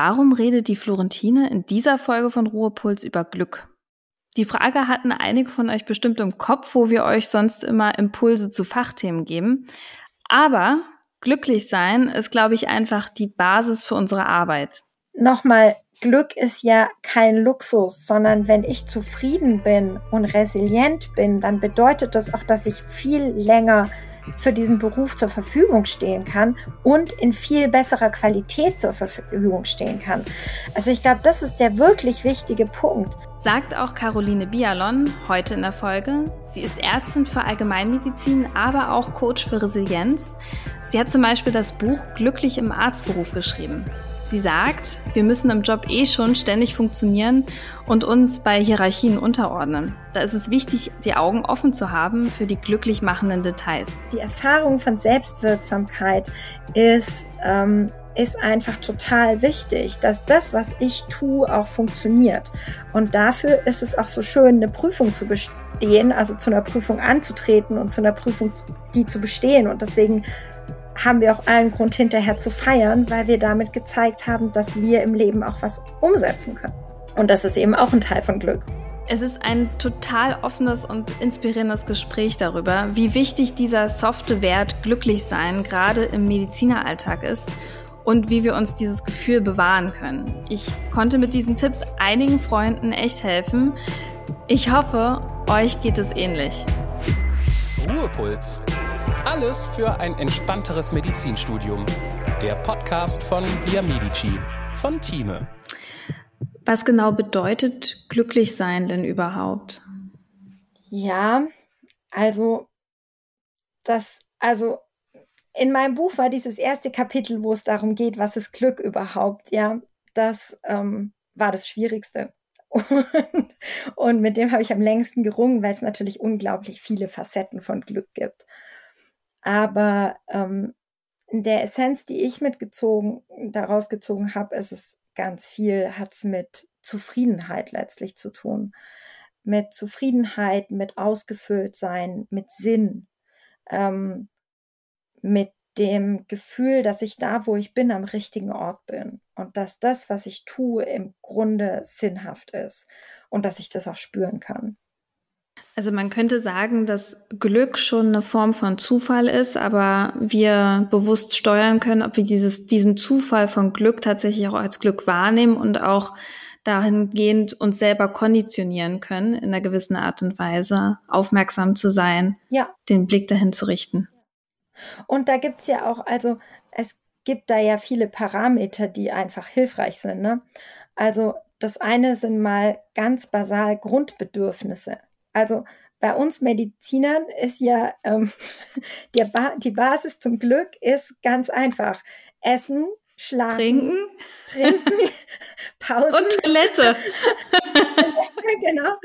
Warum redet die Florentine in dieser Folge von Ruhepuls über Glück? Die Frage hatten einige von euch bestimmt im Kopf, wo wir euch sonst immer Impulse zu Fachthemen geben. Aber glücklich sein ist, glaube ich, einfach die Basis für unsere Arbeit. Nochmal, Glück ist ja kein Luxus, sondern wenn ich zufrieden bin und resilient bin, dann bedeutet das auch, dass ich viel länger für diesen Beruf zur Verfügung stehen kann und in viel besserer Qualität zur Verfügung stehen kann. Also ich glaube, das ist der wirklich wichtige Punkt. Sagt auch Caroline Bialon heute in der Folge. Sie ist Ärztin für Allgemeinmedizin, aber auch Coach für Resilienz. Sie hat zum Beispiel das Buch Glücklich im Arztberuf geschrieben. Sie sagt, wir müssen im Job eh schon ständig funktionieren und uns bei Hierarchien unterordnen. Da ist es wichtig, die Augen offen zu haben für die glücklich machenden Details. Die Erfahrung von Selbstwirksamkeit ist, ähm, ist einfach total wichtig, dass das, was ich tue, auch funktioniert. Und dafür ist es auch so schön, eine Prüfung zu bestehen, also zu einer Prüfung anzutreten und zu einer Prüfung, die zu bestehen. Und deswegen haben wir auch allen Grund hinterher zu feiern, weil wir damit gezeigt haben, dass wir im Leben auch was umsetzen können. Und das ist eben auch ein Teil von Glück. Es ist ein total offenes und inspirierendes Gespräch darüber, wie wichtig dieser softe Wert glücklich sein gerade im Medizineralltag ist und wie wir uns dieses Gefühl bewahren können. Ich konnte mit diesen Tipps einigen Freunden echt helfen. Ich hoffe, euch geht es ähnlich. Ruhepuls alles für ein entspannteres Medizinstudium. Der Podcast von Via Medici von Thieme. Was genau bedeutet glücklich sein denn überhaupt? Ja, also das, also in meinem Buch war dieses erste Kapitel, wo es darum geht, was ist Glück überhaupt, ja, das ähm, war das Schwierigste. Und, und mit dem habe ich am längsten gerungen, weil es natürlich unglaublich viele Facetten von Glück gibt. Aber ähm, in der Essenz, die ich mitgezogen, daraus gezogen habe, ist es ganz viel, hat es mit Zufriedenheit letztlich zu tun. Mit Zufriedenheit, mit ausgefüllt sein, mit Sinn, ähm, mit dem Gefühl, dass ich da, wo ich bin, am richtigen Ort bin und dass das, was ich tue, im Grunde sinnhaft ist und dass ich das auch spüren kann. Also man könnte sagen, dass Glück schon eine Form von Zufall ist, aber wir bewusst steuern können, ob wir dieses, diesen Zufall von Glück tatsächlich auch als Glück wahrnehmen und auch dahingehend uns selber konditionieren können, in einer gewissen Art und Weise aufmerksam zu sein, ja. den Blick dahin zu richten. Und da gibt es ja auch, also es gibt da ja viele Parameter, die einfach hilfreich sind. Ne? Also das eine sind mal ganz basal Grundbedürfnisse. Also bei uns Medizinern ist ja ähm, ba die Basis zum Glück ist ganz einfach. Essen, schlafen, trinken, trinken Pause und Toilette. genau.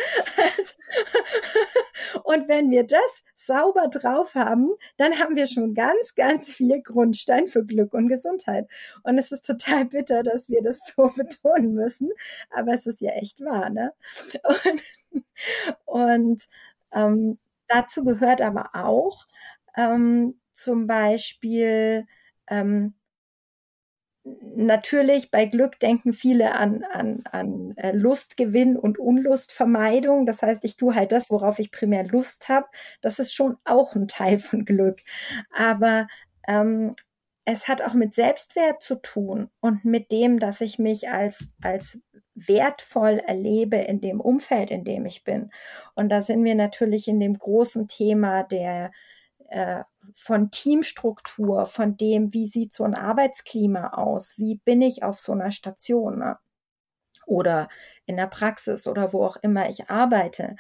Und wenn wir das sauber drauf haben, dann haben wir schon ganz, ganz viel Grundstein für Glück und Gesundheit. Und es ist total bitter, dass wir das so betonen müssen, aber es ist ja echt wahr, ne? Und, und ähm, dazu gehört aber auch ähm, zum Beispiel ähm, natürlich bei Glück denken viele an, an, an äh, Lustgewinn und Unlustvermeidung. Das heißt, ich tue halt das, worauf ich primär Lust habe. Das ist schon auch ein Teil von Glück. Aber ähm, es hat auch mit Selbstwert zu tun und mit dem, dass ich mich als, als wertvoll erlebe in dem Umfeld, in dem ich bin. Und da sind wir natürlich in dem großen Thema der äh, von Teamstruktur, von dem, wie sieht so ein Arbeitsklima aus, wie bin ich auf so einer Station ne? oder in der Praxis oder wo auch immer ich arbeite.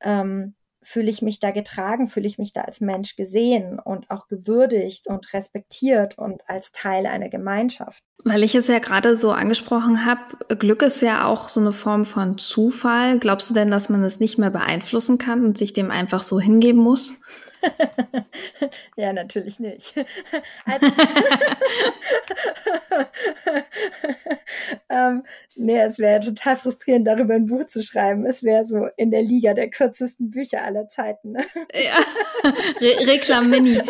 Ähm, fühle ich mich da getragen, fühle ich mich da als Mensch gesehen und auch gewürdigt und respektiert und als Teil einer Gemeinschaft. Weil ich es ja gerade so angesprochen habe, Glück ist ja auch so eine Form von Zufall. Glaubst du denn, dass man es nicht mehr beeinflussen kann und sich dem einfach so hingeben muss? ja, natürlich nicht. Also, ähm, nee, es wäre total frustrierend, darüber ein Buch zu schreiben. Es wäre so in der Liga der kürzesten Bücher aller Zeiten. Ne? Ja, Re Reklam Mini.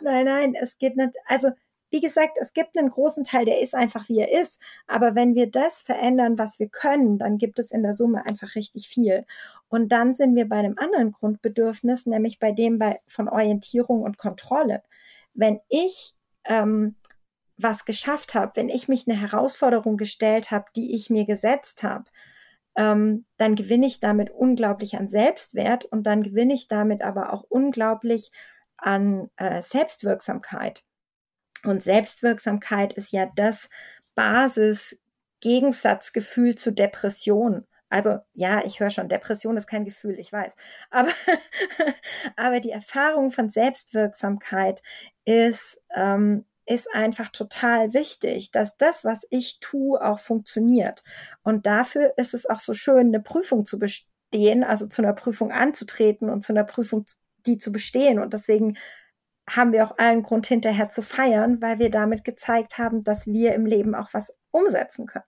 nein, nein, es geht nicht, also wie gesagt, es gibt einen großen Teil, der ist einfach wie er ist. Aber wenn wir das verändern, was wir können, dann gibt es in der Summe einfach richtig viel. Und dann sind wir bei einem anderen Grundbedürfnis, nämlich bei dem bei, von Orientierung und Kontrolle. Wenn ich ähm, was geschafft habe, wenn ich mich eine Herausforderung gestellt habe, die ich mir gesetzt habe, ähm, dann gewinne ich damit unglaublich an Selbstwert und dann gewinne ich damit aber auch unglaublich an äh, Selbstwirksamkeit. Und Selbstwirksamkeit ist ja das Basis-Gegensatzgefühl zu Depression. Also ja, ich höre schon, Depression ist kein Gefühl, ich weiß. Aber, aber die Erfahrung von Selbstwirksamkeit ist ähm, ist einfach total wichtig, dass das, was ich tue, auch funktioniert. Und dafür ist es auch so schön, eine Prüfung zu bestehen, also zu einer Prüfung anzutreten und zu einer Prüfung, die zu bestehen. Und deswegen haben wir auch allen Grund hinterher zu feiern, weil wir damit gezeigt haben, dass wir im Leben auch was umsetzen können.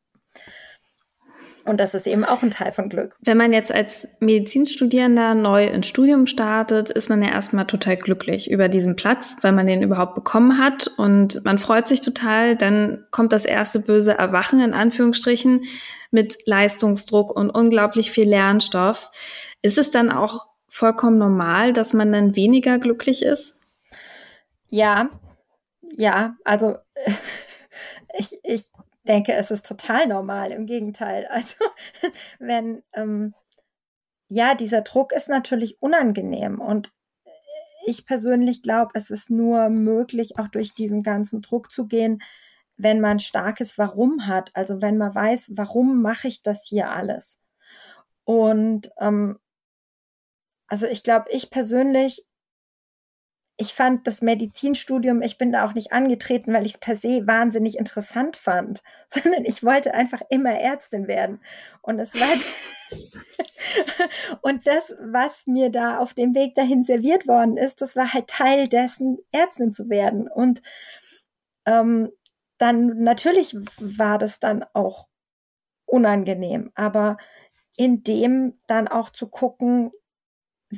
Und das ist eben auch ein Teil von Glück. Wenn man jetzt als Medizinstudierender neu ins Studium startet, ist man ja erstmal total glücklich über diesen Platz, weil man den überhaupt bekommen hat und man freut sich total. Dann kommt das erste böse Erwachen in Anführungsstrichen mit Leistungsdruck und unglaublich viel Lernstoff. Ist es dann auch vollkommen normal, dass man dann weniger glücklich ist? Ja, ja, also ich, ich denke, es ist total normal. Im Gegenteil. Also wenn, ähm, ja, dieser Druck ist natürlich unangenehm und ich persönlich glaube, es ist nur möglich, auch durch diesen ganzen Druck zu gehen, wenn man starkes Warum hat. Also wenn man weiß, warum mache ich das hier alles? Und ähm, also ich glaube, ich persönlich ich fand das Medizinstudium, ich bin da auch nicht angetreten, weil ich es per se wahnsinnig interessant fand, sondern ich wollte einfach immer Ärztin werden. Und es war und das, was mir da auf dem Weg dahin serviert worden ist, das war halt Teil dessen, Ärztin zu werden. Und ähm, dann natürlich war das dann auch unangenehm, aber in dem dann auch zu gucken,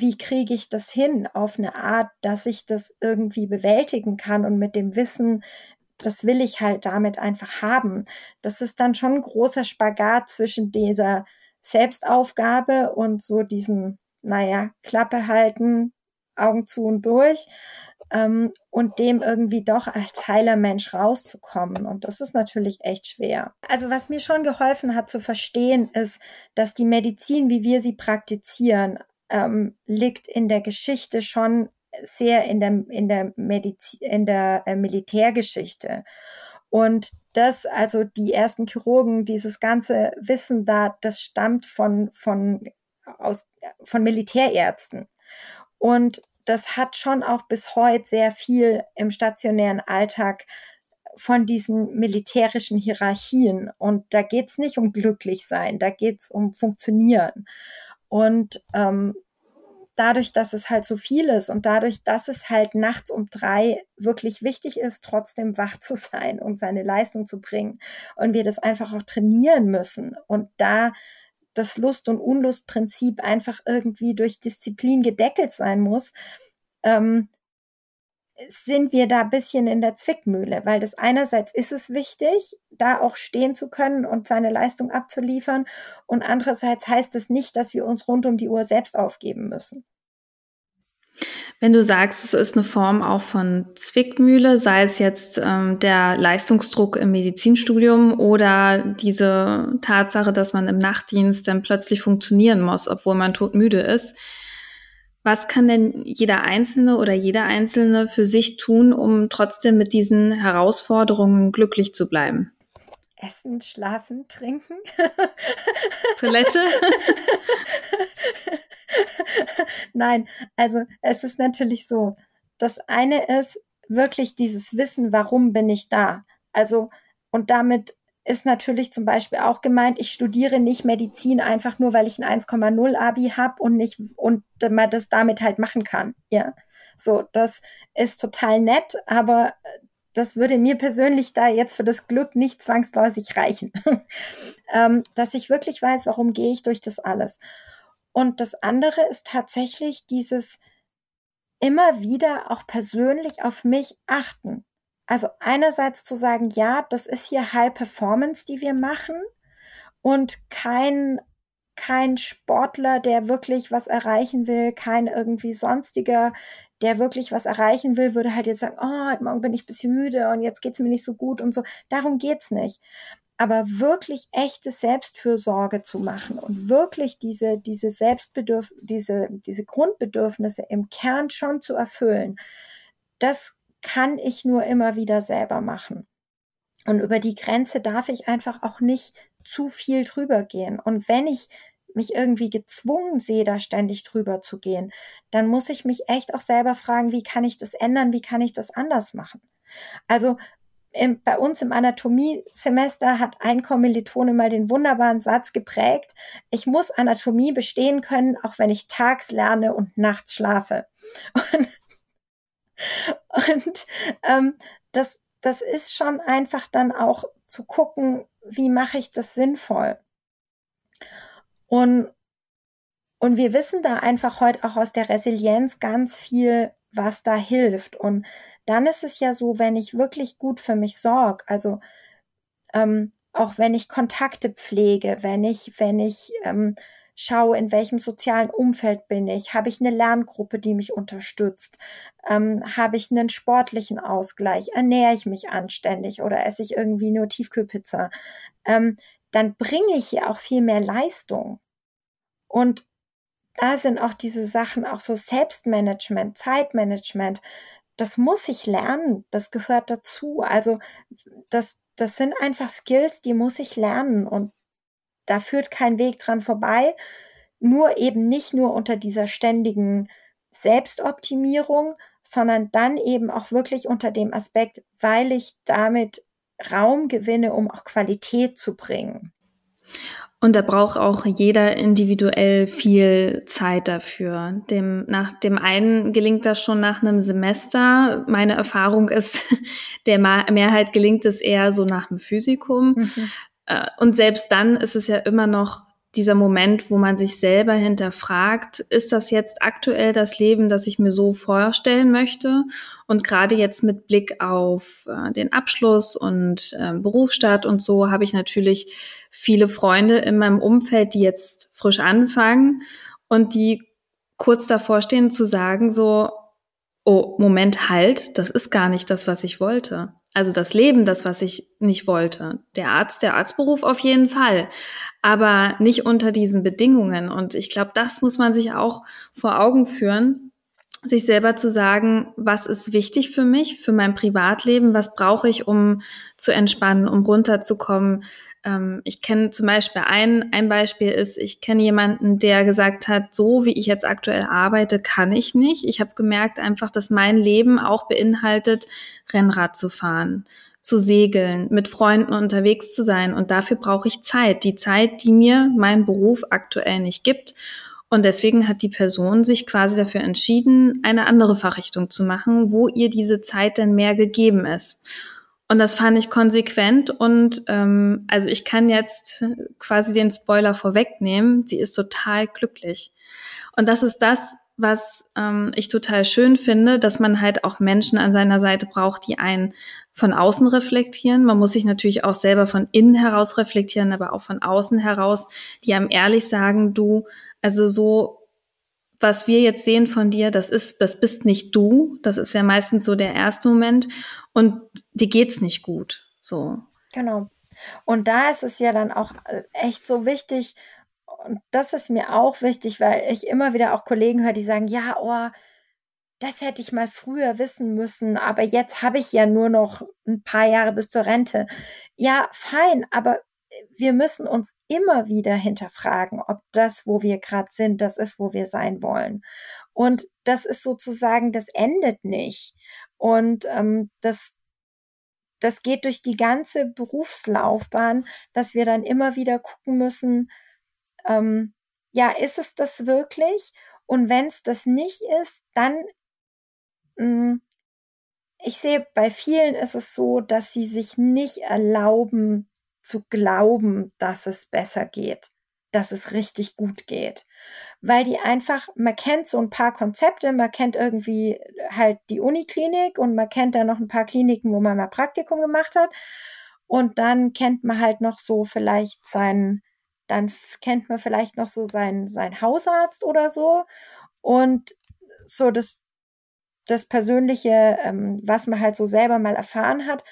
wie kriege ich das hin auf eine Art, dass ich das irgendwie bewältigen kann und mit dem Wissen, das will ich halt damit einfach haben. Das ist dann schon ein großer Spagat zwischen dieser Selbstaufgabe und so diesem, naja, Klappe halten, Augen zu und durch ähm, und dem irgendwie doch als heiler Mensch rauszukommen. Und das ist natürlich echt schwer. Also was mir schon geholfen hat zu verstehen, ist, dass die Medizin, wie wir sie praktizieren, ähm, liegt in der Geschichte schon sehr in der, in der, Medizin, in der äh, Militärgeschichte. Und das, also die ersten Chirurgen, dieses ganze Wissen da, das stammt von, von, aus, von Militärärzten. Und das hat schon auch bis heute sehr viel im stationären Alltag von diesen militärischen Hierarchien. Und da geht's nicht um glücklich sein, da geht's um funktionieren. Und ähm, dadurch, dass es halt so viel ist und dadurch, dass es halt nachts um drei wirklich wichtig ist, trotzdem wach zu sein und seine Leistung zu bringen und wir das einfach auch trainieren müssen und da das Lust- und Unlustprinzip einfach irgendwie durch Disziplin gedeckelt sein muss, ähm, sind wir da bisschen in der Zwickmühle, weil das einerseits ist es wichtig, da auch stehen zu können und seine Leistung abzuliefern und andererseits heißt es nicht, dass wir uns rund um die Uhr selbst aufgeben müssen. Wenn du sagst, es ist eine Form auch von Zwickmühle, sei es jetzt ähm, der Leistungsdruck im Medizinstudium oder diese Tatsache, dass man im Nachtdienst dann plötzlich funktionieren muss, obwohl man todmüde ist, was kann denn jeder Einzelne oder jeder Einzelne für sich tun, um trotzdem mit diesen Herausforderungen glücklich zu bleiben? Essen, schlafen, trinken. Toilette? Nein, also es ist natürlich so. Das eine ist wirklich dieses Wissen, warum bin ich da? Also, und damit ist natürlich zum Beispiel auch gemeint, ich studiere nicht Medizin einfach nur, weil ich ein 1,0 Abi habe und nicht und man das damit halt machen kann. Ja, so das ist total nett, aber das würde mir persönlich da jetzt für das Glück nicht zwangsläufig reichen, ähm, dass ich wirklich weiß, warum gehe ich durch das alles. Und das andere ist tatsächlich dieses immer wieder auch persönlich auf mich achten. Also einerseits zu sagen, ja, das ist hier High Performance, die wir machen und kein kein Sportler, der wirklich was erreichen will, kein irgendwie sonstiger, der wirklich was erreichen will, würde halt jetzt sagen, oh, morgen bin ich ein bisschen müde und jetzt geht's mir nicht so gut und so. Darum geht's nicht. Aber wirklich echte Selbstfürsorge zu machen und wirklich diese, diese Selbstbedürf, diese, diese Grundbedürfnisse im Kern schon zu erfüllen, das kann ich nur immer wieder selber machen. Und über die Grenze darf ich einfach auch nicht zu viel drüber gehen. Und wenn ich mich irgendwie gezwungen sehe, da ständig drüber zu gehen, dann muss ich mich echt auch selber fragen, wie kann ich das ändern, wie kann ich das anders machen? Also im, bei uns im Anatomiesemester hat ein Kommilitone mal den wunderbaren Satz geprägt, ich muss Anatomie bestehen können, auch wenn ich tags lerne und nachts schlafe. Und, und ähm, das, das ist schon einfach dann auch zu gucken, wie mache ich das sinnvoll? Und, und wir wissen da einfach heute auch aus der Resilienz ganz viel, was da hilft. Und dann ist es ja so, wenn ich wirklich gut für mich sorge, also ähm, auch wenn ich Kontakte pflege, wenn ich, wenn ich ähm, schaue, in welchem sozialen Umfeld bin ich, habe ich eine Lerngruppe, die mich unterstützt, ähm, habe ich einen sportlichen Ausgleich, ernähre ich mich anständig oder esse ich irgendwie nur Tiefkühlpizza, ähm, dann bringe ich ja auch viel mehr Leistung. Und da sind auch diese Sachen, auch so Selbstmanagement, Zeitmanagement, das muss ich lernen, das gehört dazu. Also das, das sind einfach Skills, die muss ich lernen. Und da führt kein Weg dran vorbei. Nur eben nicht nur unter dieser ständigen Selbstoptimierung, sondern dann eben auch wirklich unter dem Aspekt, weil ich damit Raum gewinne, um auch Qualität zu bringen. Und da braucht auch jeder individuell viel Zeit dafür. Dem, nach dem einen gelingt das schon nach einem Semester. Meine Erfahrung ist, der Mehrheit gelingt es eher so nach dem Physikum. Mhm. Äh, und selbst dann ist es ja immer noch dieser Moment, wo man sich selber hinterfragt, ist das jetzt aktuell das Leben, das ich mir so vorstellen möchte? Und gerade jetzt mit Blick auf äh, den Abschluss und äh, Berufsstart und so habe ich natürlich viele Freunde in meinem Umfeld, die jetzt frisch anfangen und die kurz davor stehen zu sagen so, oh, Moment, halt, das ist gar nicht das, was ich wollte. Also das Leben, das, was ich nicht wollte. Der Arzt, der Arztberuf auf jeden Fall aber nicht unter diesen Bedingungen. Und ich glaube, das muss man sich auch vor Augen führen, sich selber zu sagen, was ist wichtig für mich, für mein Privatleben, was brauche ich, um zu entspannen, um runterzukommen. Ähm, ich kenne zum Beispiel ein, ein Beispiel ist, ich kenne jemanden, der gesagt hat, so wie ich jetzt aktuell arbeite, kann ich nicht. Ich habe gemerkt einfach, dass mein Leben auch beinhaltet, Rennrad zu fahren zu segeln, mit Freunden unterwegs zu sein. Und dafür brauche ich Zeit. Die Zeit, die mir mein Beruf aktuell nicht gibt. Und deswegen hat die Person sich quasi dafür entschieden, eine andere Fachrichtung zu machen, wo ihr diese Zeit dann mehr gegeben ist. Und das fand ich konsequent und ähm, also ich kann jetzt quasi den Spoiler vorwegnehmen. Sie ist total glücklich. Und das ist das, was ähm, ich total schön finde, dass man halt auch Menschen an seiner Seite braucht, die einen von außen reflektieren. Man muss sich natürlich auch selber von innen heraus reflektieren, aber auch von außen heraus, die einem ehrlich sagen, du, also so, was wir jetzt sehen von dir, das ist, das bist nicht du. Das ist ja meistens so der erste Moment. Und dir geht's nicht gut. So. Genau. Und da ist es ja dann auch äh, echt so wichtig, und das ist mir auch wichtig, weil ich immer wieder auch Kollegen höre, die sagen, ja, oh, das hätte ich mal früher wissen müssen, aber jetzt habe ich ja nur noch ein paar Jahre bis zur Rente. Ja, fein, aber wir müssen uns immer wieder hinterfragen, ob das, wo wir gerade sind, das ist, wo wir sein wollen. Und das ist sozusagen, das endet nicht. Und ähm, das, das geht durch die ganze Berufslaufbahn, dass wir dann immer wieder gucken müssen, ähm, ja, ist es das wirklich? Und wenn es das nicht ist, dann hm, ich sehe, bei vielen ist es so, dass sie sich nicht erlauben zu glauben, dass es besser geht, dass es richtig gut geht. weil die einfach, man kennt so ein paar Konzepte, man kennt irgendwie halt die Uniklinik und man kennt da noch ein paar Kliniken, wo man mal Praktikum gemacht hat. Und dann kennt man halt noch so vielleicht seinen, dann kennt man vielleicht noch so seinen, seinen Hausarzt oder so. Und so das das Persönliche, ähm, was man halt so selber mal erfahren hat.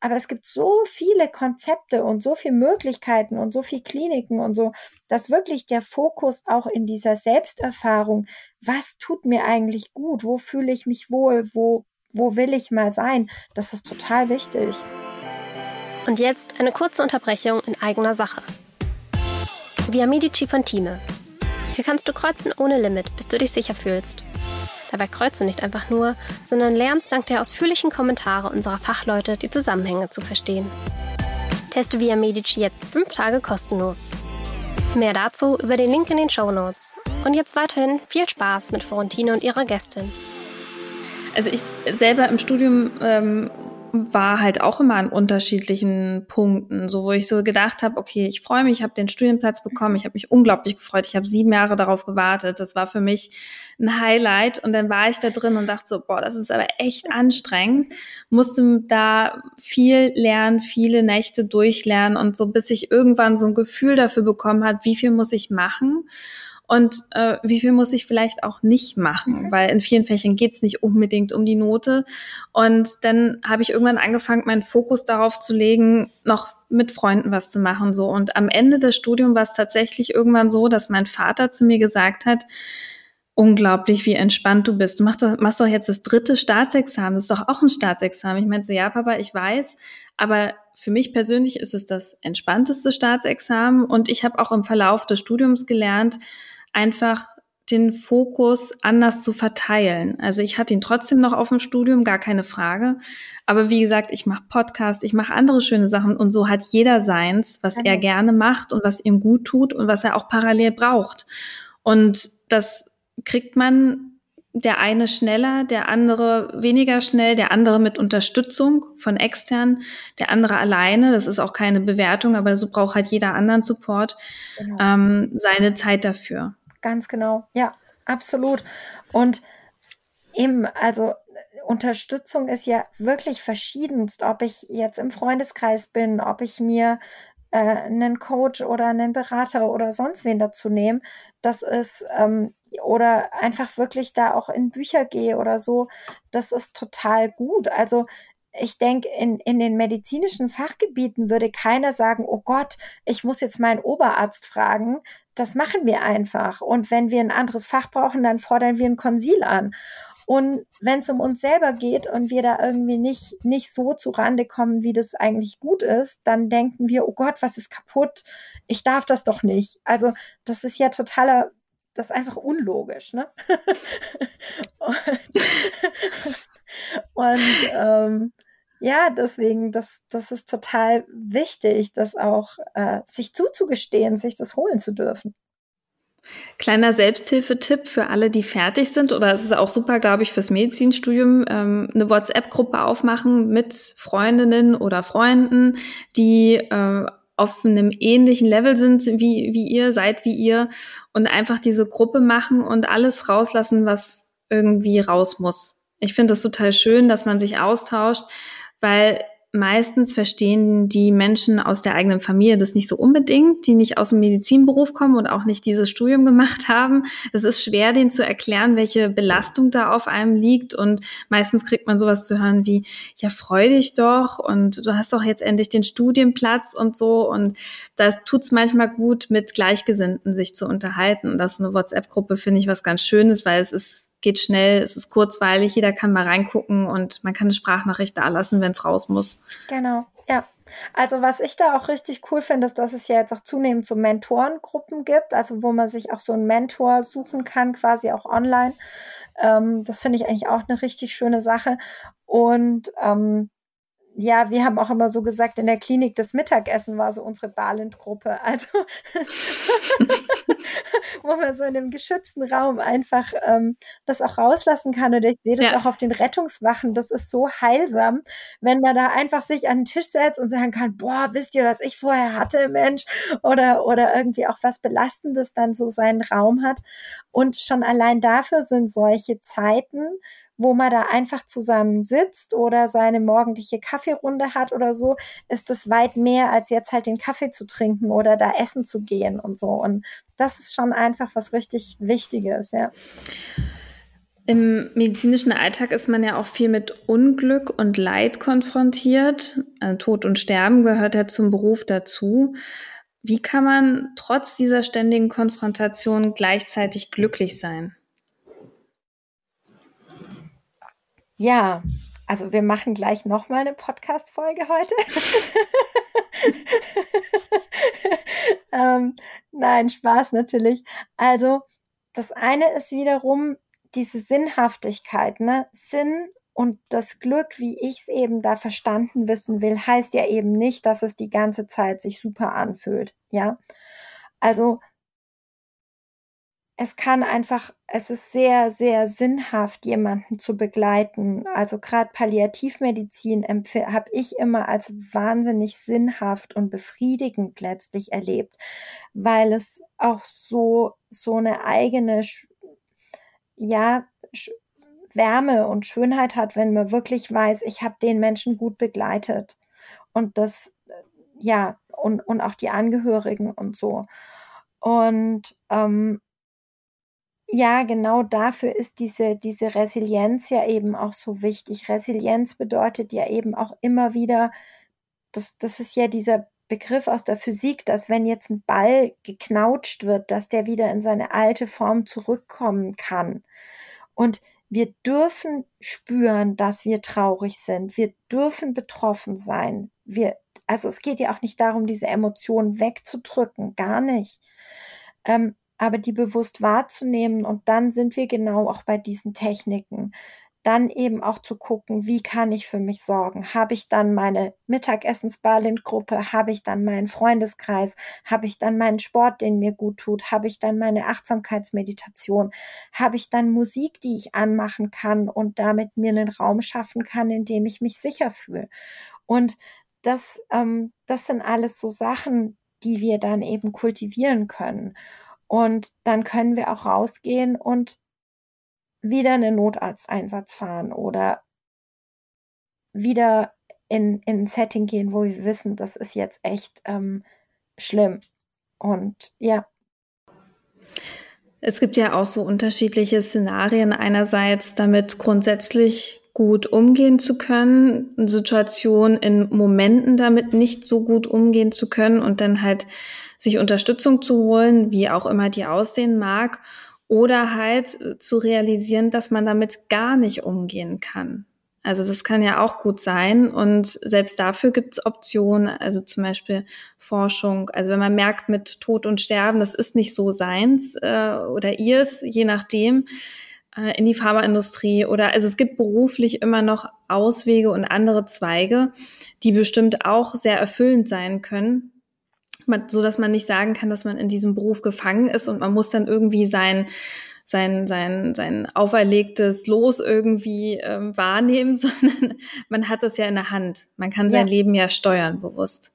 Aber es gibt so viele Konzepte und so viele Möglichkeiten und so viele Kliniken und so, dass wirklich der Fokus auch in dieser Selbsterfahrung, was tut mir eigentlich gut, wo fühle ich mich wohl, wo, wo will ich mal sein, das ist total wichtig. Und jetzt eine kurze Unterbrechung in eigener Sache. Via Medici von Time. Hier kannst du kreuzen ohne Limit, bis du dich sicher fühlst. Dabei kreuzt du nicht einfach nur, sondern lernst dank der ausführlichen Kommentare unserer Fachleute die Zusammenhänge zu verstehen. Teste Via Medici jetzt fünf Tage kostenlos. Mehr dazu über den Link in den Show Notes. Und jetzt weiterhin viel Spaß mit Florentine und ihrer Gästin. Also ich selber im Studium ähm, war halt auch immer an unterschiedlichen Punkten, so wo ich so gedacht habe, okay, ich freue mich, ich habe den Studienplatz bekommen, ich habe mich unglaublich gefreut, ich habe sieben Jahre darauf gewartet, das war für mich ein Highlight. Und dann war ich da drin und dachte so, boah, das ist aber echt anstrengend, musste da viel lernen, viele Nächte durchlernen und so, bis ich irgendwann so ein Gefühl dafür bekommen hat, wie viel muss ich machen und äh, wie viel muss ich vielleicht auch nicht machen, mhm. weil in vielen Fächern geht es nicht unbedingt um die Note. Und dann habe ich irgendwann angefangen, meinen Fokus darauf zu legen, noch mit Freunden was zu machen. So. Und am Ende des Studiums war es tatsächlich irgendwann so, dass mein Vater zu mir gesagt hat, unglaublich, wie entspannt du bist. Du machst doch, machst doch jetzt das dritte Staatsexamen. Das ist doch auch ein Staatsexamen. Ich meinte so, ja, Papa, ich weiß, aber für mich persönlich ist es das entspannteste Staatsexamen und ich habe auch im Verlauf des Studiums gelernt, einfach den Fokus anders zu verteilen. Also ich hatte ihn trotzdem noch auf dem Studium, gar keine Frage. Aber wie gesagt, ich mache Podcast, ich mache andere schöne Sachen und so hat jeder seins, was mhm. er gerne macht und was ihm gut tut und was er auch parallel braucht. Und das kriegt man der eine schneller, der andere weniger schnell, der andere mit Unterstützung von extern, der andere alleine. Das ist auch keine Bewertung, aber so braucht halt jeder anderen Support genau. ähm, seine Zeit dafür. Ganz genau, ja, absolut. Und eben, also Unterstützung ist ja wirklich verschiedenst, ob ich jetzt im Freundeskreis bin, ob ich mir äh, einen Coach oder einen Berater oder sonst wen dazu nehme. Das ist ähm, oder einfach wirklich da auch in Bücher gehe oder so. Das ist total gut. Also ich denke, in, in den medizinischen Fachgebieten würde keiner sagen, oh Gott, ich muss jetzt meinen Oberarzt fragen. Das machen wir einfach. Und wenn wir ein anderes Fach brauchen, dann fordern wir ein Konsil an. Und wenn es um uns selber geht und wir da irgendwie nicht, nicht so zu Rande kommen, wie das eigentlich gut ist, dann denken wir, oh Gott, was ist kaputt? Ich darf das doch nicht. Also das ist ja totaler, das ist einfach unlogisch, ne? und, und ähm, ja, deswegen, das, das ist total wichtig, das auch äh, sich zuzugestehen, sich das holen zu dürfen. Kleiner Selbsthilfetipp für alle, die fertig sind, oder es ist auch super, glaube ich, fürs Medizinstudium, ähm, eine WhatsApp-Gruppe aufmachen mit Freundinnen oder Freunden, die äh, auf einem ähnlichen Level sind wie, wie ihr, seid wie ihr und einfach diese Gruppe machen und alles rauslassen, was irgendwie raus muss. Ich finde das total schön, dass man sich austauscht weil meistens verstehen die Menschen aus der eigenen Familie das nicht so unbedingt, die nicht aus dem Medizinberuf kommen und auch nicht dieses Studium gemacht haben. Es ist schwer, denen zu erklären, welche Belastung da auf einem liegt. Und meistens kriegt man sowas zu hören wie, ja, freu dich doch und du hast doch jetzt endlich den Studienplatz und so. Und da tut's manchmal gut, mit Gleichgesinnten sich zu unterhalten. Und das ist eine WhatsApp-Gruppe, finde ich, was ganz Schönes, weil es ist geht schnell, es ist kurzweilig, jeder kann mal reingucken und man kann eine Sprachnachricht da lassen, wenn es raus muss. Genau, ja. Also was ich da auch richtig cool finde, ist, dass es ja jetzt auch zunehmend so Mentorengruppen gibt, also wo man sich auch so einen Mentor suchen kann, quasi auch online. Ähm, das finde ich eigentlich auch eine richtig schöne Sache. Und ähm, ja, wir haben auch immer so gesagt, in der Klinik das Mittagessen war so unsere Balent-Gruppe. Also wo man so in einem geschützten Raum einfach ähm, das auch rauslassen kann. Und ich sehe das ja. auch auf den Rettungswachen. Das ist so heilsam, wenn man da einfach sich an den Tisch setzt und sagen kann, boah, wisst ihr, was ich vorher hatte, Mensch? Oder, oder irgendwie auch was Belastendes dann so seinen Raum hat. Und schon allein dafür sind solche Zeiten, wo man da einfach zusammen sitzt oder seine morgendliche Kaffeerunde hat oder so, ist es weit mehr als jetzt halt den Kaffee zu trinken oder da essen zu gehen und so. Und das ist schon einfach was richtig Wichtiges, ja. Im medizinischen Alltag ist man ja auch viel mit Unglück und Leid konfrontiert. Also Tod und Sterben gehört ja zum Beruf dazu. Wie kann man trotz dieser ständigen Konfrontation gleichzeitig glücklich sein? Ja, also wir machen gleich nochmal eine Podcast-Folge heute. ähm, nein, Spaß natürlich. Also das eine ist wiederum diese Sinnhaftigkeit, ne? Sinn und das Glück, wie ich es eben da verstanden wissen will, heißt ja eben nicht, dass es die ganze Zeit sich super anfühlt, ja. Also es kann einfach, es ist sehr, sehr sinnhaft, jemanden zu begleiten. Also gerade Palliativmedizin habe ich immer als wahnsinnig sinnhaft und befriedigend letztlich erlebt, weil es auch so, so eine eigene, ja, Wärme und Schönheit hat, wenn man wirklich weiß, ich habe den Menschen gut begleitet. Und das, ja, und, und auch die Angehörigen und so. Und ähm, ja, genau dafür ist diese, diese Resilienz ja eben auch so wichtig. Resilienz bedeutet ja eben auch immer wieder, das, das ist ja dieser Begriff aus der Physik, dass wenn jetzt ein Ball geknautscht wird, dass der wieder in seine alte Form zurückkommen kann. Und wir dürfen spüren, dass wir traurig sind. Wir dürfen betroffen sein. Wir, also es geht ja auch nicht darum, diese Emotionen wegzudrücken, gar nicht. Ähm, aber die bewusst wahrzunehmen und dann sind wir genau auch bei diesen Techniken. Dann eben auch zu gucken, wie kann ich für mich sorgen? Habe ich dann meine Mittagessensbalint-Gruppe? Habe ich dann meinen Freundeskreis? Habe ich dann meinen Sport, den mir gut tut? Habe ich dann meine Achtsamkeitsmeditation? Habe ich dann Musik, die ich anmachen kann und damit mir einen Raum schaffen kann, in dem ich mich sicher fühle? Und das, ähm, das sind alles so Sachen, die wir dann eben kultivieren können. Und dann können wir auch rausgehen und wieder einen Notarzteinsatz fahren oder wieder in, in ein Setting gehen, wo wir wissen, das ist jetzt echt ähm, schlimm. Und ja. Es gibt ja auch so unterschiedliche Szenarien. Einerseits damit grundsätzlich gut umgehen zu können, Situationen in Momenten damit nicht so gut umgehen zu können und dann halt sich Unterstützung zu holen, wie auch immer die aussehen mag, oder halt äh, zu realisieren, dass man damit gar nicht umgehen kann. Also das kann ja auch gut sein und selbst dafür gibt es Optionen, also zum Beispiel Forschung. Also wenn man merkt mit Tod und Sterben, das ist nicht so seins äh, oder ihrs, je nachdem, äh, in die Pharmaindustrie oder also es gibt beruflich immer noch Auswege und andere Zweige, die bestimmt auch sehr erfüllend sein können man, so dass man nicht sagen kann, dass man in diesem Beruf gefangen ist und man muss dann irgendwie sein sein, sein, sein auferlegtes Los irgendwie ähm, wahrnehmen, sondern man hat das ja in der Hand. Man kann sein ja. Leben ja steuern, bewusst.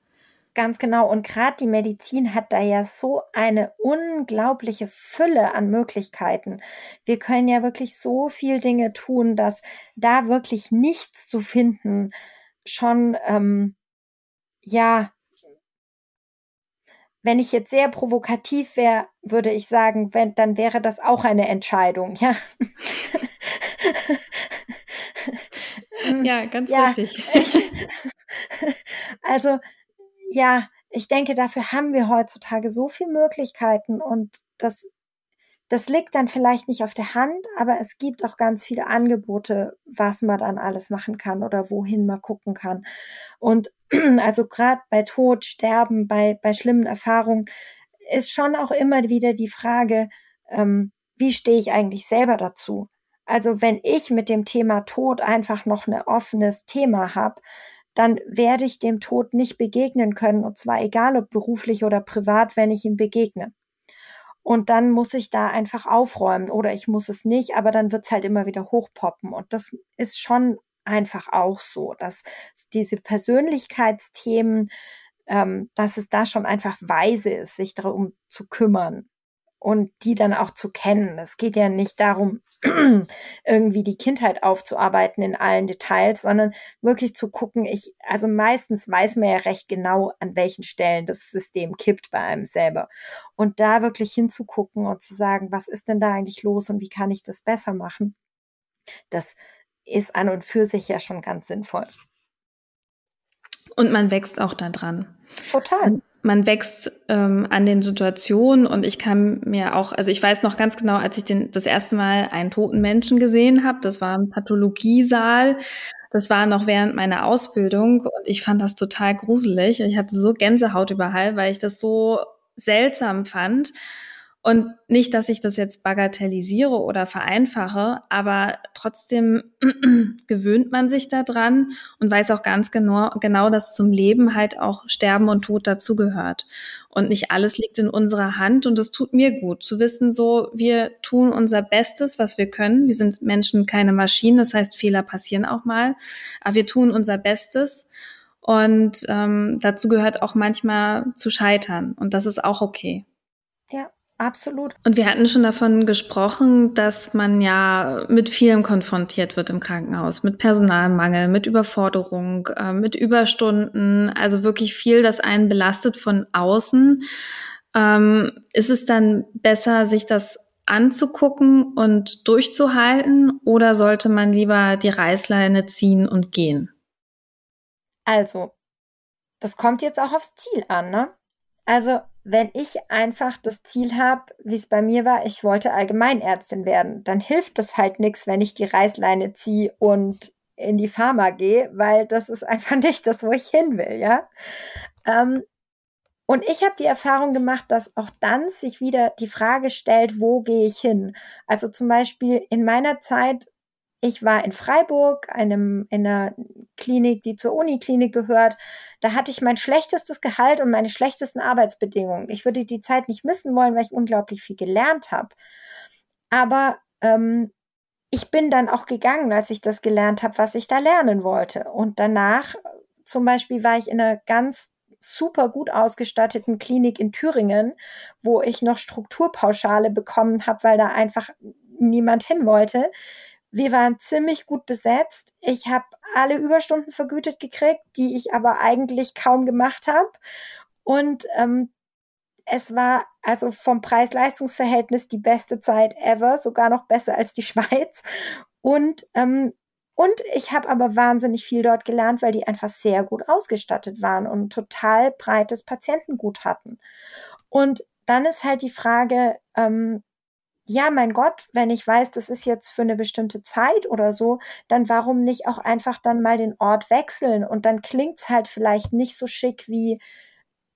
Ganz genau. Und gerade die Medizin hat da ja so eine unglaubliche Fülle an Möglichkeiten. Wir können ja wirklich so viel Dinge tun, dass da wirklich nichts zu finden schon ähm, ja wenn ich jetzt sehr provokativ wäre, würde ich sagen, wenn, dann wäre das auch eine Entscheidung, ja. ja, ganz ja, richtig. also, ja, ich denke, dafür haben wir heutzutage so viele Möglichkeiten und das, das liegt dann vielleicht nicht auf der Hand, aber es gibt auch ganz viele Angebote, was man dann alles machen kann oder wohin man gucken kann. Und also gerade bei Tod, Sterben, bei, bei schlimmen Erfahrungen ist schon auch immer wieder die Frage, ähm, wie stehe ich eigentlich selber dazu? Also wenn ich mit dem Thema Tod einfach noch ein offenes Thema habe, dann werde ich dem Tod nicht begegnen können, und zwar egal ob beruflich oder privat, wenn ich ihm begegne. Und dann muss ich da einfach aufräumen oder ich muss es nicht, aber dann wird's halt immer wieder hochpoppen. Und das ist schon einfach auch so, dass diese Persönlichkeitsthemen, ähm, dass es da schon einfach weise ist, sich darum zu kümmern und die dann auch zu kennen. Es geht ja nicht darum, irgendwie die Kindheit aufzuarbeiten in allen Details, sondern wirklich zu gucken, ich, also meistens weiß man ja recht genau, an welchen Stellen das System kippt bei einem selber. Und da wirklich hinzugucken und zu sagen, was ist denn da eigentlich los und wie kann ich das besser machen? Das ist an und für sich ja schon ganz sinnvoll. Und man wächst auch da dran. Total man wächst ähm, an den Situationen und ich kann mir auch, also ich weiß noch ganz genau, als ich den, das erste Mal einen toten Menschen gesehen habe, das war ein Pathologiesaal, das war noch während meiner Ausbildung und ich fand das total gruselig. Ich hatte so Gänsehaut überall, weil ich das so seltsam fand. Und nicht, dass ich das jetzt bagatellisiere oder vereinfache, aber trotzdem gewöhnt man sich daran und weiß auch ganz genau, genau, dass zum Leben halt auch Sterben und Tod dazugehört. Und nicht alles liegt in unserer Hand und es tut mir gut zu wissen, so, wir tun unser Bestes, was wir können. Wir sind Menschen, keine Maschinen, das heißt, Fehler passieren auch mal, aber wir tun unser Bestes. Und ähm, dazu gehört auch manchmal zu scheitern und das ist auch okay. Absolut. Und wir hatten schon davon gesprochen, dass man ja mit vielem konfrontiert wird im Krankenhaus, mit Personalmangel, mit Überforderung, äh, mit Überstunden, also wirklich viel, das einen belastet von außen. Ähm, ist es dann besser, sich das anzugucken und durchzuhalten oder sollte man lieber die Reißleine ziehen und gehen? Also, das kommt jetzt auch aufs Ziel an, ne? Also wenn ich einfach das Ziel habe, wie es bei mir war, ich wollte Allgemeinärztin werden, dann hilft das halt nichts, wenn ich die Reißleine ziehe und in die Pharma gehe, weil das ist einfach nicht das, wo ich hin will, ja. Ähm, und ich habe die Erfahrung gemacht, dass auch dann sich wieder die Frage stellt, wo gehe ich hin? Also zum Beispiel in meiner Zeit ich war in Freiburg, einem, in einer Klinik, die zur Uniklinik gehört. Da hatte ich mein schlechtestes Gehalt und meine schlechtesten Arbeitsbedingungen. Ich würde die Zeit nicht missen wollen, weil ich unglaublich viel gelernt habe. Aber ähm, ich bin dann auch gegangen, als ich das gelernt habe, was ich da lernen wollte. Und danach, zum Beispiel, war ich in einer ganz super gut ausgestatteten Klinik in Thüringen, wo ich noch Strukturpauschale bekommen habe, weil da einfach niemand hin wollte. Wir waren ziemlich gut besetzt. Ich habe alle Überstunden vergütet gekriegt, die ich aber eigentlich kaum gemacht habe. Und ähm, es war also vom Preis-Leistungs-Verhältnis die beste Zeit ever, sogar noch besser als die Schweiz. Und ähm, und ich habe aber wahnsinnig viel dort gelernt, weil die einfach sehr gut ausgestattet waren und total breites Patientengut hatten. Und dann ist halt die Frage, ähm, ja, mein Gott, wenn ich weiß, das ist jetzt für eine bestimmte Zeit oder so, dann warum nicht auch einfach dann mal den Ort wechseln und dann klingt's halt vielleicht nicht so schick wie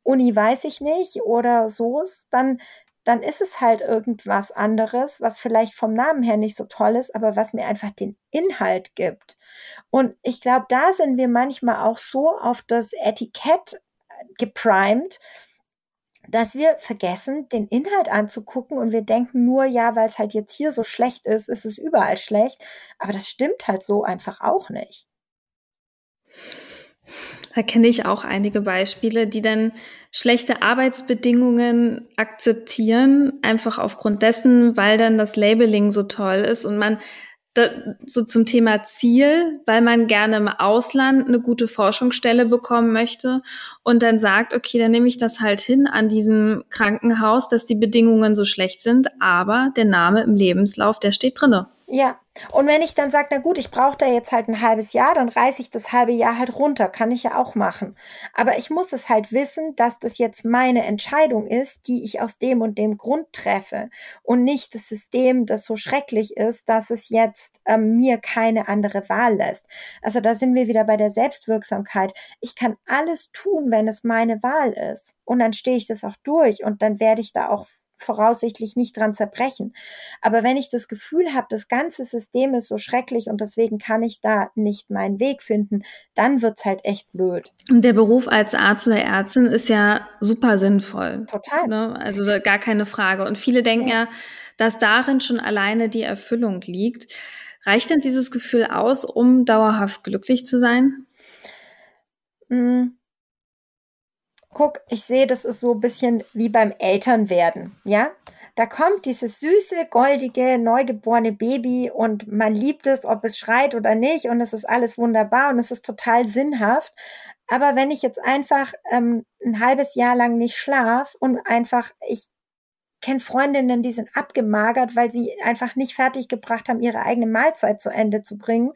Uni weiß ich nicht oder so, dann dann ist es halt irgendwas anderes, was vielleicht vom Namen her nicht so toll ist, aber was mir einfach den Inhalt gibt. Und ich glaube, da sind wir manchmal auch so auf das Etikett geprimed, dass wir vergessen, den Inhalt anzugucken und wir denken nur, ja, weil es halt jetzt hier so schlecht ist, ist es überall schlecht. Aber das stimmt halt so einfach auch nicht. Da kenne ich auch einige Beispiele, die dann schlechte Arbeitsbedingungen akzeptieren, einfach aufgrund dessen, weil dann das Labeling so toll ist und man da, so zum Thema Ziel, weil man gerne im Ausland eine gute Forschungsstelle bekommen möchte und dann sagt, okay, dann nehme ich das halt hin an diesem Krankenhaus, dass die Bedingungen so schlecht sind, aber der Name im Lebenslauf, der steht drinne. Ja, und wenn ich dann sage, na gut, ich brauche da jetzt halt ein halbes Jahr, dann reiße ich das halbe Jahr halt runter. Kann ich ja auch machen. Aber ich muss es halt wissen, dass das jetzt meine Entscheidung ist, die ich aus dem und dem Grund treffe. Und nicht das System, das so schrecklich ist, dass es jetzt ähm, mir keine andere Wahl lässt. Also da sind wir wieder bei der Selbstwirksamkeit. Ich kann alles tun, wenn es meine Wahl ist. Und dann stehe ich das auch durch und dann werde ich da auch voraussichtlich nicht dran zerbrechen. Aber wenn ich das Gefühl habe, das ganze System ist so schrecklich und deswegen kann ich da nicht meinen Weg finden, dann wird's halt echt blöd. Der Beruf als Arzt oder Ärztin ist ja super sinnvoll. Total. Ne? Also gar keine Frage. Und viele denken ja, ja dass darin schon alleine die Erfüllung liegt. Reicht denn dieses Gefühl aus, um dauerhaft glücklich zu sein? Mhm. Guck, ich sehe, das ist so ein bisschen wie beim Elternwerden, ja? Da kommt dieses süße, goldige, neugeborene Baby und man liebt es, ob es schreit oder nicht und es ist alles wunderbar und es ist total sinnhaft. Aber wenn ich jetzt einfach ähm, ein halbes Jahr lang nicht schlaf und einfach, ich kenne Freundinnen, die sind abgemagert, weil sie einfach nicht fertig gebracht haben, ihre eigene Mahlzeit zu Ende zu bringen.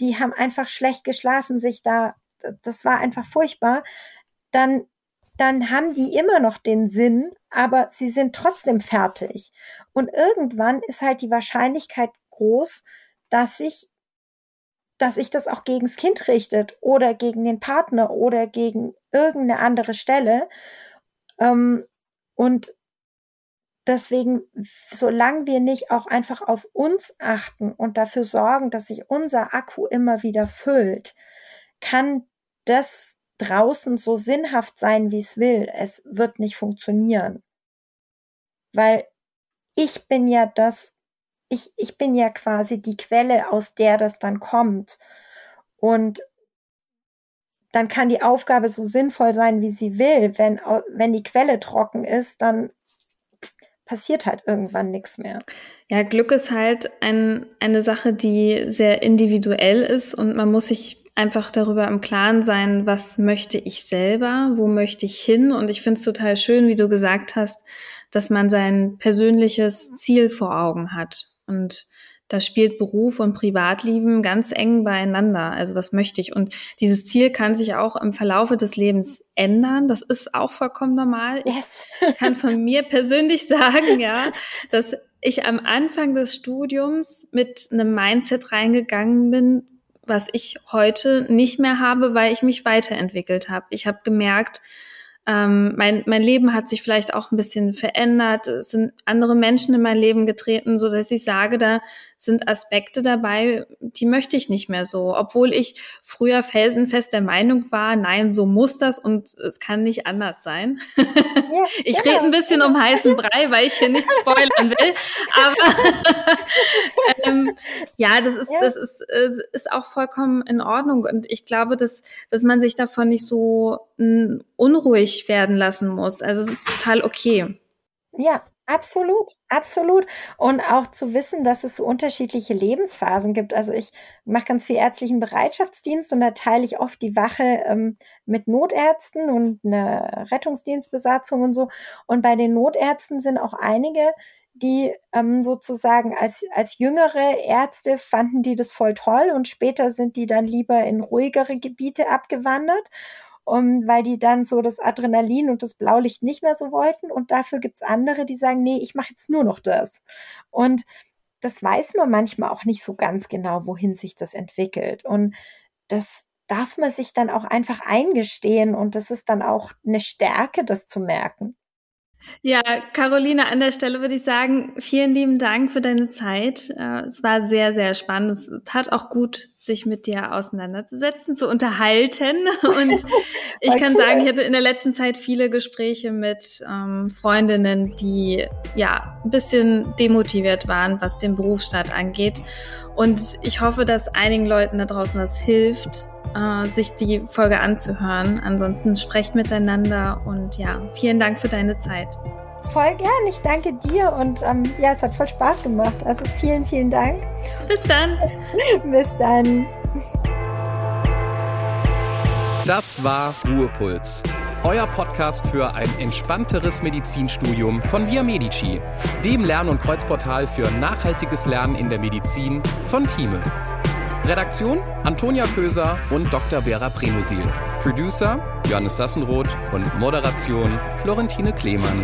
Die haben einfach schlecht geschlafen, sich da das war einfach furchtbar, dann, dann haben die immer noch den Sinn, aber sie sind trotzdem fertig. Und irgendwann ist halt die Wahrscheinlichkeit groß, dass sich dass sich das auch gegens Kind richtet oder gegen den Partner oder gegen irgendeine andere Stelle. Ähm, und deswegen, solange wir nicht auch einfach auf uns achten und dafür sorgen, dass sich unser Akku immer wieder füllt, kann das draußen so sinnhaft sein, wie es will. Es wird nicht funktionieren. Weil ich bin ja das, ich, ich bin ja quasi die Quelle, aus der das dann kommt. Und dann kann die Aufgabe so sinnvoll sein, wie sie will. Wenn, wenn die Quelle trocken ist, dann passiert halt irgendwann nichts mehr. Ja, Glück ist halt ein, eine Sache, die sehr individuell ist und man muss sich einfach darüber im Klaren sein, was möchte ich selber, wo möchte ich hin. Und ich finde es total schön, wie du gesagt hast, dass man sein persönliches Ziel vor Augen hat. Und da spielt Beruf und Privatleben ganz eng beieinander. Also was möchte ich? Und dieses Ziel kann sich auch im Verlaufe des Lebens ändern. Das ist auch vollkommen normal. Yes. Ich kann von mir persönlich sagen, ja, dass ich am Anfang des Studiums mit einem Mindset reingegangen bin, was ich heute nicht mehr habe, weil ich mich weiterentwickelt habe. Ich habe gemerkt, ähm, mein, mein Leben hat sich vielleicht auch ein bisschen verändert. Es sind andere Menschen in mein Leben getreten, so dass ich sage, da sind Aspekte dabei, die möchte ich nicht mehr so. Obwohl ich früher felsenfest der Meinung war, nein, so muss das und es kann nicht anders sein. Ja, ich genau. rede ein bisschen um heißen Brei, weil ich hier nicht spoilern will. Aber ähm, ja, das ist, ja. das ist, ist auch vollkommen in Ordnung. Und ich glaube, dass, dass man sich davon nicht so m, unruhig werden lassen muss. Also es ist total okay. Ja, Absolut, absolut. Und auch zu wissen, dass es so unterschiedliche Lebensphasen gibt. Also ich mache ganz viel ärztlichen Bereitschaftsdienst und da teile ich oft die Wache ähm, mit Notärzten und eine Rettungsdienstbesatzung und so. Und bei den Notärzten sind auch einige, die ähm, sozusagen als, als jüngere Ärzte fanden die das voll toll und später sind die dann lieber in ruhigere Gebiete abgewandert um, weil die dann so das Adrenalin und das Blaulicht nicht mehr so wollten. Und dafür gibt's andere, die sagen, nee, ich mache jetzt nur noch das. Und das weiß man manchmal auch nicht so ganz genau, wohin sich das entwickelt. Und das darf man sich dann auch einfach eingestehen. Und das ist dann auch eine Stärke, das zu merken. Ja, Caroline, an der Stelle würde ich sagen, vielen lieben Dank für deine Zeit. Äh, es war sehr, sehr spannend. Es tat auch gut, sich mit dir auseinanderzusetzen, zu unterhalten. Und ich kann cool. sagen, ich hatte in der letzten Zeit viele Gespräche mit ähm, Freundinnen, die ja ein bisschen demotiviert waren, was den Berufsstaat angeht. Und ich hoffe, dass einigen Leuten da draußen das hilft, äh, sich die Folge anzuhören. Ansonsten sprecht miteinander und ja, vielen Dank für deine Zeit. Voll gern, ich danke dir und ähm, ja, es hat voll Spaß gemacht. Also vielen, vielen Dank. Bis dann. Bis dann. Das war Ruhepuls. Euer Podcast für ein entspannteres Medizinstudium von Via Medici, dem Lern- und Kreuzportal für nachhaltiges Lernen in der Medizin von Thieme. Redaktion Antonia Köser und Dr. Vera Prenosil. Producer Johannes Sassenroth und Moderation Florentine Klemann.